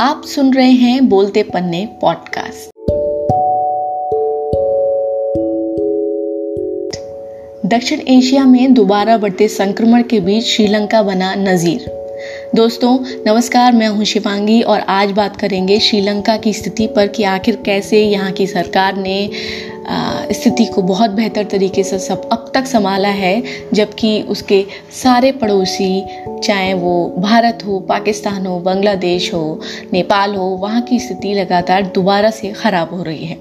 आप सुन रहे हैं बोलते पन्ने पॉडकास्ट दक्षिण एशिया में दोबारा बढ़ते संक्रमण के बीच श्रीलंका बना नजीर। दोस्तों, नमस्कार, मैं हूँ शिवांगी और आज बात करेंगे श्रीलंका की स्थिति पर कि आखिर कैसे यहाँ की सरकार ने स्थिति को बहुत बेहतर तरीके से सब अब तक संभाला है, जबकि उसके सारे पड़ोसी, चाहे वो भारत हो, पाकिस्तान हो, बांग्लादेश हो, नेपाल हो, वहाँ की स्थिति लगातार दोबारा से ख़राब हो रही है।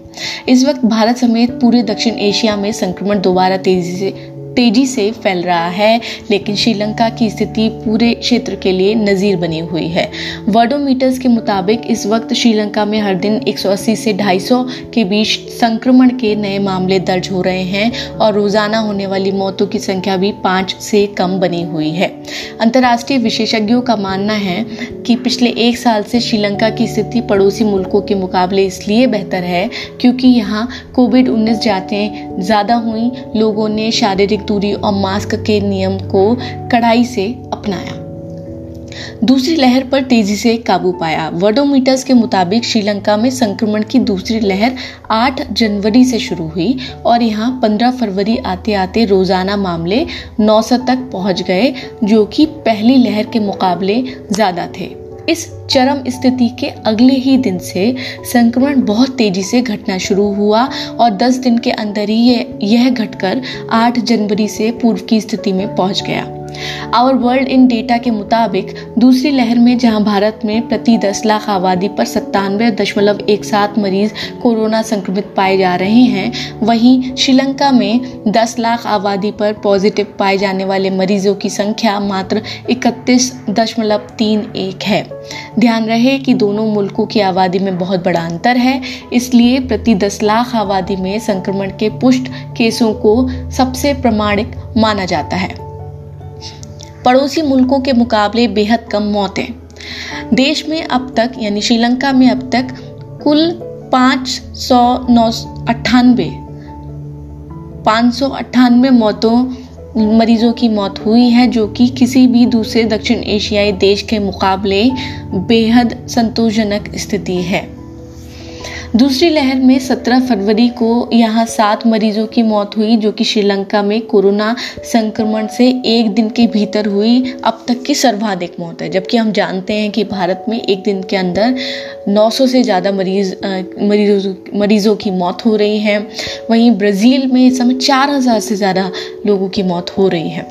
इस वक्त भारत समेत पूरे दक्षिण एशिया में संक्रमण दोबारा तेज़ी से तेज़ी से फैल रहा है, लेकिन श्रीलंका की स्थिति पूरे क्षेत्र के लिए नज़ीर बनी हुई है। वर्डोमीटर्स के मुताबिक, इस वक्त श्रीलंका में हर दिन 180 से 250 के बीच संक्रमण के नए मामले दर्ज हो रहे हैं और रोज़ाना होने वाली मौतों की संख्या भी पाँच से कम बनी हुई है। अंतर्राष्ट्रीय विशेषज्ञों का मानना है कि पिछले एक साल से श्रीलंका की स्थिति पड़ोसी मुल्कों के मुकाबले इसलिए बेहतर है क्योंकि यहाँ कोविड 19 जातें ज़्यादा हुई, लोगों ने शारीरिक दूरी और मास्क के नियम को कड़ाई से अपनाया। दूसरी लहर पर तेज़ी से काबू पाया। वर्डोमीटर्स के मुताबिक श्रीलंका में संक्रमण की दूसरी लहर 8 जनवरी से शुरू हुई और यहाँ 15 फरवरी आते आते रोज़ाना मामले 900 तक पहुँच गए, जो कि पहली लहर के मुकाबले ज़्यादा थे। इस चरम स्थिति के अगले ही दिन से संक्रमण बहुत तेज़ी से घटना शुरू हुआ और 10 दिन के अंदर ही यह घटकर 8 जनवरी से पूर्व की स्थिति में पहुँच गया। आवर वर्ल्ड इन डेटा के मुताबिक, दूसरी लहर में जहाँ भारत में प्रति 10 लाख आबादी पर सत्तानवे दशमलव एक सात मरीज़ कोरोना संक्रमित पाए जा रहे हैं, वहीं श्रीलंका में 10 लाख आबादी पर पॉजिटिव पाए जाने वाले मरीजों की संख्या मात्र इकतीस दशमलव तीन एक है। ध्यान रहे कि दोनों मुल्कों की आबादी में बहुत बड़ा अंतर है, इसलिए प्रति 10 लाख आबादी में संक्रमण के पुष्ट केसों को सबसे प्रमाणिक माना जाता है। पड़ोसी मुल्कों के मुकाबले बेहद कम मौतें। देश में अब तक, यानी श्रीलंका में अब तक, कुल पाँच सौ नौ अट्ठानबे पाँच सौ अट्ठानवे मौतों, मरीजों की मौत हुई है, जो कि किसी भी दूसरे दक्षिण एशियाई देश के मुकाबले बेहद संतोषजनक स्थिति है। दूसरी लहर में 17 फरवरी को यहाँ सात मरीजों की मौत हुई, जो कि श्रीलंका में कोरोना संक्रमण से एक दिन के भीतर हुई। अब तक की सर्वाधिक मौत है, जबकि हम जानते हैं कि भारत में एक दिन के अंदर 900 से ज़्यादा मरीज़ मरीजों मरीजों की मौत हो रही है। वहीं ब्राज़ील में इस समय चार हज़ार से ज़्यादा लोगों की मौत हो रही है।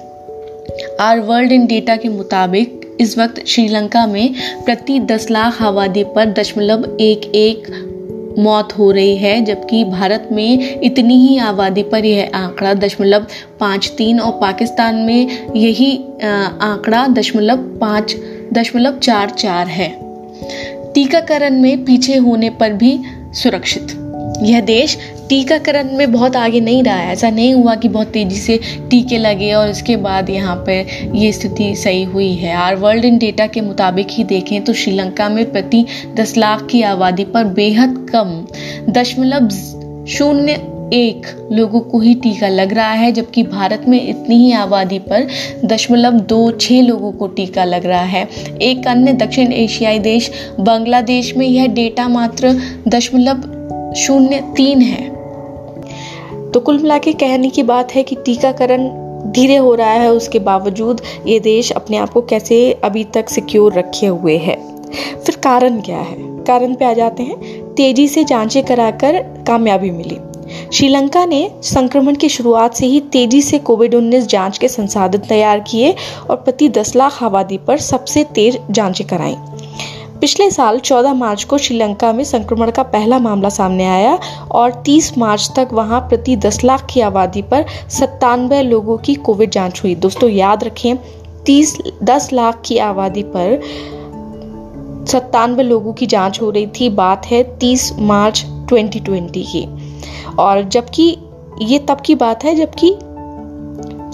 आर वर्ल्ड इन डेटा के मुताबिक इस वक्त श्रीलंका में प्रति 10 लाख आबादी पर दशमलव एक एक मौत हो रही है, जबकि भारत में इतनी ही आबादी पर यह आंकड़ा दशमलव पाँच तीन और पाकिस्तान में यही आंकड़ा दशमलव पाँच, दशमलव चार चार है। टीकाकरण में पीछे होने पर भी सुरक्षित। यह देश टीकाकरण में बहुत आगे नहीं रहा है। ऐसा नहीं हुआ कि बहुत तेज़ी से टीके लगे और इसके बाद यहाँ पर ये स्थिति सही हुई है। आर वर्ल्ड इन डेटा के मुताबिक ही देखें तो श्रीलंका में प्रति 10 लाख की आबादी पर बेहद कम, दशमलव शून्य एक लोगों को ही टीका लग रहा है, जबकि भारत में इतनी ही आबादी पर दशमलव दो छः लोगों को टीका लग रहा है। एक अन्य दक्षिण एशियाई देश, बांग्लादेश में यह डेटा मात्र दशमलव शून्य तीन है। तो कुल मिला के कहने की बात है कि टीकाकरण धीरे हो रहा है, उसके बावजूद ये देश अपने आप को कैसे अभी तक सिक्योर रखे हुए है। फिर कारण क्या है? कारण पे आ जाते हैं। तेज़ी से जांचें कराकर कामयाबी मिली। श्रीलंका ने संक्रमण की शुरुआत से ही तेज़ी से कोविड 19 जाँच के संसाधन तैयार किए और प्रति 10 लाख आबादी पर सबसे तेज जांचें कराई। पिछले साल 14 मार्च को श्रीलंका में संक्रमण का पहला मामला सामने आया और 30 मार्च तक वहाँ प्रति 10 लाख की आबादी पर सत्तानवे लोगों की कोविड जाँच हुई। दोस्तों, याद रखें 30 10 लाख की आबादी पर सत्तानवे लोगों की जाँच हो रही थी। बात है 30 मार्च 2020 की। और जबकि, ये तब की बात है जबकि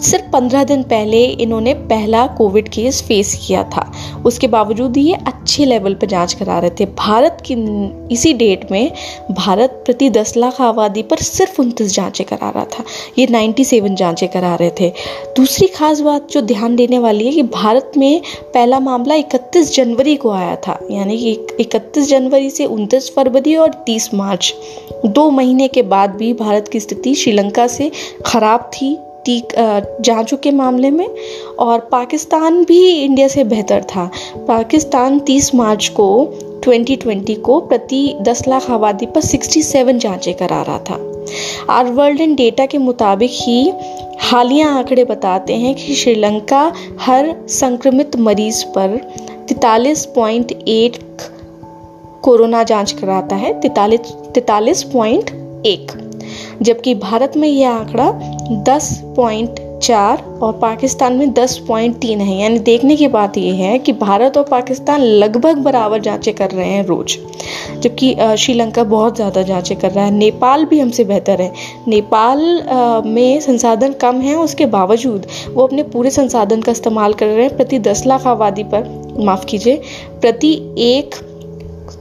सिर्फ़ पंद्रह दिन पहले इन्होंने पहला कोविड केस फेस किया था। उसके बावजूद ये अच्छे लेवल पर जाँच करा रहे थे। भारत की इसी डेट में भारत प्रति दस लाख आबादी पर सिर्फ़ उनतीस जांचें करा रहा था। ये नाइन्टी सेवन जाँचें करा रहे थे। दूसरी खास बात जो ध्यान देने वाली है कि भारत में पहला मामला 31 जनवरी को आया था। यानी कि 31 जनवरी से 29 फरवरी और 30 मार्च। दो महीने के बाद भी भारत की स्थिति श्रीलंका से खराब थी। जांचों के मामले में और पाकिस्तान भी इंडिया से बेहतर था। पाकिस्तान 30 मार्च को 2020 को प्रति 10 लाख आबादी पर 67 जांचें करा रहा था। आर वर्ल्ड इन डेटा के मुताबिक ही हालिया आंकड़े बताते हैं कि श्रीलंका हर संक्रमित मरीज़ पर तैतालीस पॉइंट एट कोरोना जाँच कराता है, तैतालीस तैतालीस पॉइंट एक। जबकि भारत में यह आंकड़ा दस पॉइंट चार और पाकिस्तान में दस पॉइंट तीन है। यानी देखने की बात यह है कि भारत और पाकिस्तान लगभग बराबर जांचें कर रहे हैं रोज, जबकि श्रीलंका बहुत ज़्यादा जांचें कर रहा है। नेपाल भी हमसे बेहतर है। नेपाल में संसाधन कम है, उसके बावजूद वो अपने पूरे संसाधन का इस्तेमाल कर रहे हैं। प्रति दस लाख आबादी पर, माफ़ कीजिए, प्रति एक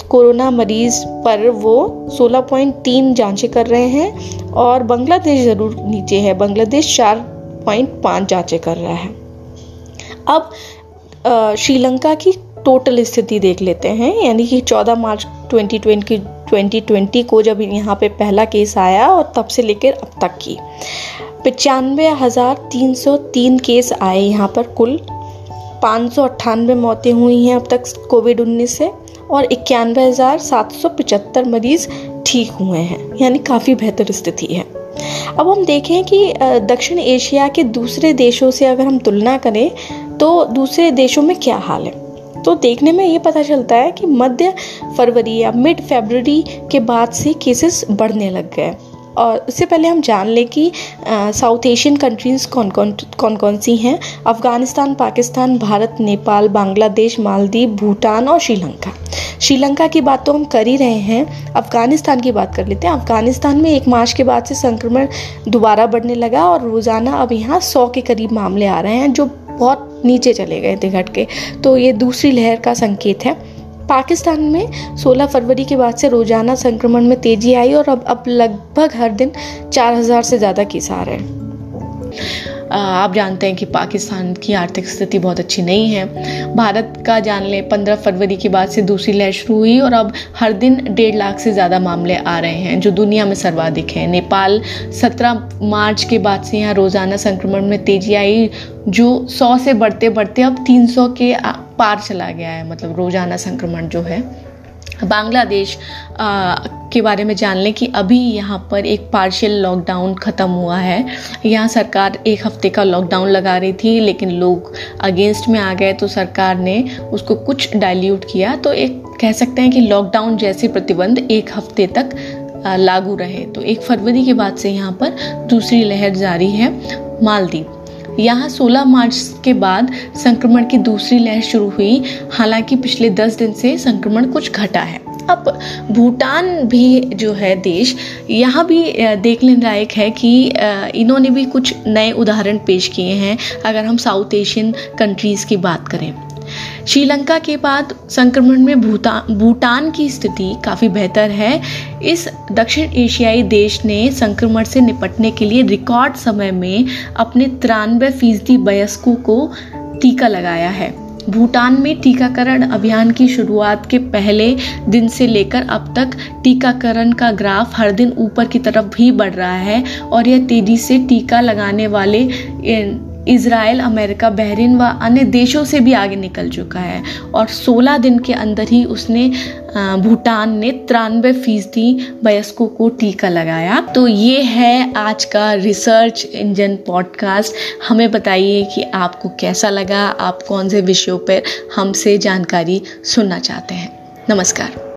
कोरोना मरीज़ पर वो 16.3 जांचें कर रहे हैं। और बांग्लादेश ज़रूर नीचे है। बांग्लादेश 4.5 जांचें कर रहा है। अब श्रीलंका की टोटल स्थिति देख लेते हैं। यानी कि 14 मार्च 2020 की 2020 को जब यहाँ पे पहला केस आया और तब से लेकर अब तक की। पचानवे हज़ार तीन सौ तीन केस आए यहाँ पर। कुल पाँच सौ अट्ठानवे मौतें हुई हैं अब तक कोविड उन्नीस से। और इक्यानवे हज़ार सात सौ मरीज़ ठीक हुए हैं, यानी काफ़ी बेहतर स्थिति है। अब हम देखें कि दक्षिण एशिया के दूसरे देशों से अगर हम तुलना करें तो दूसरे देशों में क्या हाल है? तो देखने में ये पता चलता है कि मध्य फरवरी या मिड फरवरी के बाद से केसेस बढ़ने लग गए। और उससे पहले हम जान लें कि साउथ एशियन कंट्रीज़ कौन कौन कौन कौन सी हैं? अफ़गानिस्तान, पाकिस्तान, भारत, नेपाल, बांग्लादेश, मालदीव, भूटान और श्रीलंका। श्रीलंका की बात तो हम कर ही रहे हैं। अफ़गानिस्तान की बात कर लेते हैं। अफ़गानिस्तान में एक मार्च के बाद से संक्रमण दोबारा बढ़ने लगा और रोज़ाना अब यहाँ सौ के करीब मामले आ रहे हैं, जो बहुत नीचे चले गए थे घट के। तो ये दूसरी लहर का संकेत है। पाकिस्तान में 16 फरवरी के बाद से रोज़ाना संक्रमण में तेज़ी आई और अब अब लगभग हर दिन 4000 से ज़्यादा केस आ रहे हैं। आप जानते हैं कि पाकिस्तान की आर्थिक स्थिति बहुत अच्छी नहीं है। भारत का जान लें, पंद्रह फरवरी के बाद से दूसरी लहर शुरू हुई और अब हर दिन डेढ़ लाख से ज़्यादा मामले आ रहे हैं, जो दुनिया में सर्वाधिक है। नेपाल सत्रह मार्च के बाद से यहाँ रोज़ाना संक्रमण में तेज़ी आई, जो सौ से बढ़ते बढ़ते अब तीन सौ के पार चला गया है। मतलब रोज़ाना संक्रमण जो है। बांग्लादेश के बारे में जान लें कि अभी यहाँ पर एक पार्शियल लॉकडाउन ख़त्म हुआ है। यहाँ सरकार एक हफ़्ते का लॉकडाउन लगा रही थी, लेकिन लोग अगेंस्ट में आ गए तो सरकार ने उसको कुछ डाइल्यूट किया। तो एक कह सकते हैं कि लॉकडाउन जैसे प्रतिबंध एक हफ़्ते तक लागू रहे। तो एक फरवरी के बाद से यहाँ पर दूसरी लहर जारी है, मालदीव। यहाँ 16 मार्च के बाद संक्रमण की दूसरी लहर शुरू हुई। हालाँकि पिछले 10 दिन से संक्रमण कुछ घटा है। अब भूटान भी जो है देश, यहाँ भी देखने लायक है कि इन्होंने भी कुछ नए उदाहरण पेश किए हैं। अगर हम साउथ एशियन कंट्रीज़ की बात करें। श्रीलंका के बाद संक्रमण में भूटान भूटान की स्थिति काफ़ी बेहतर है। इस दक्षिण एशियाई देश ने संक्रमण से निपटने के लिए रिकॉर्ड समय में अपने तिरानवे फ़ीसदी वयस्कों को टीका लगाया है। भूटान में टीकाकरण अभियान की शुरुआत के पहले दिन से लेकर अब तक टीकाकरण का ग्राफ हर दिन ऊपर की तरफ़ भी बढ़ रहा है और यह तेज़ी से टीका लगाने वाले इसराइल अमेरिका, बहरीन व अन्य देशों से भी आगे निकल चुका है और 16 दिन के अंदर ही उसने भूटान ने तिरानवे फ़ीसदी वयस्कों को टीका लगाया। तो ये है आज का रिसर्च इंजन पॉडकास्ट। हमें बताइए कि आपको कैसा लगा, आप कौन से विषयों पर हमसे जानकारी सुनना चाहते हैं। नमस्कार।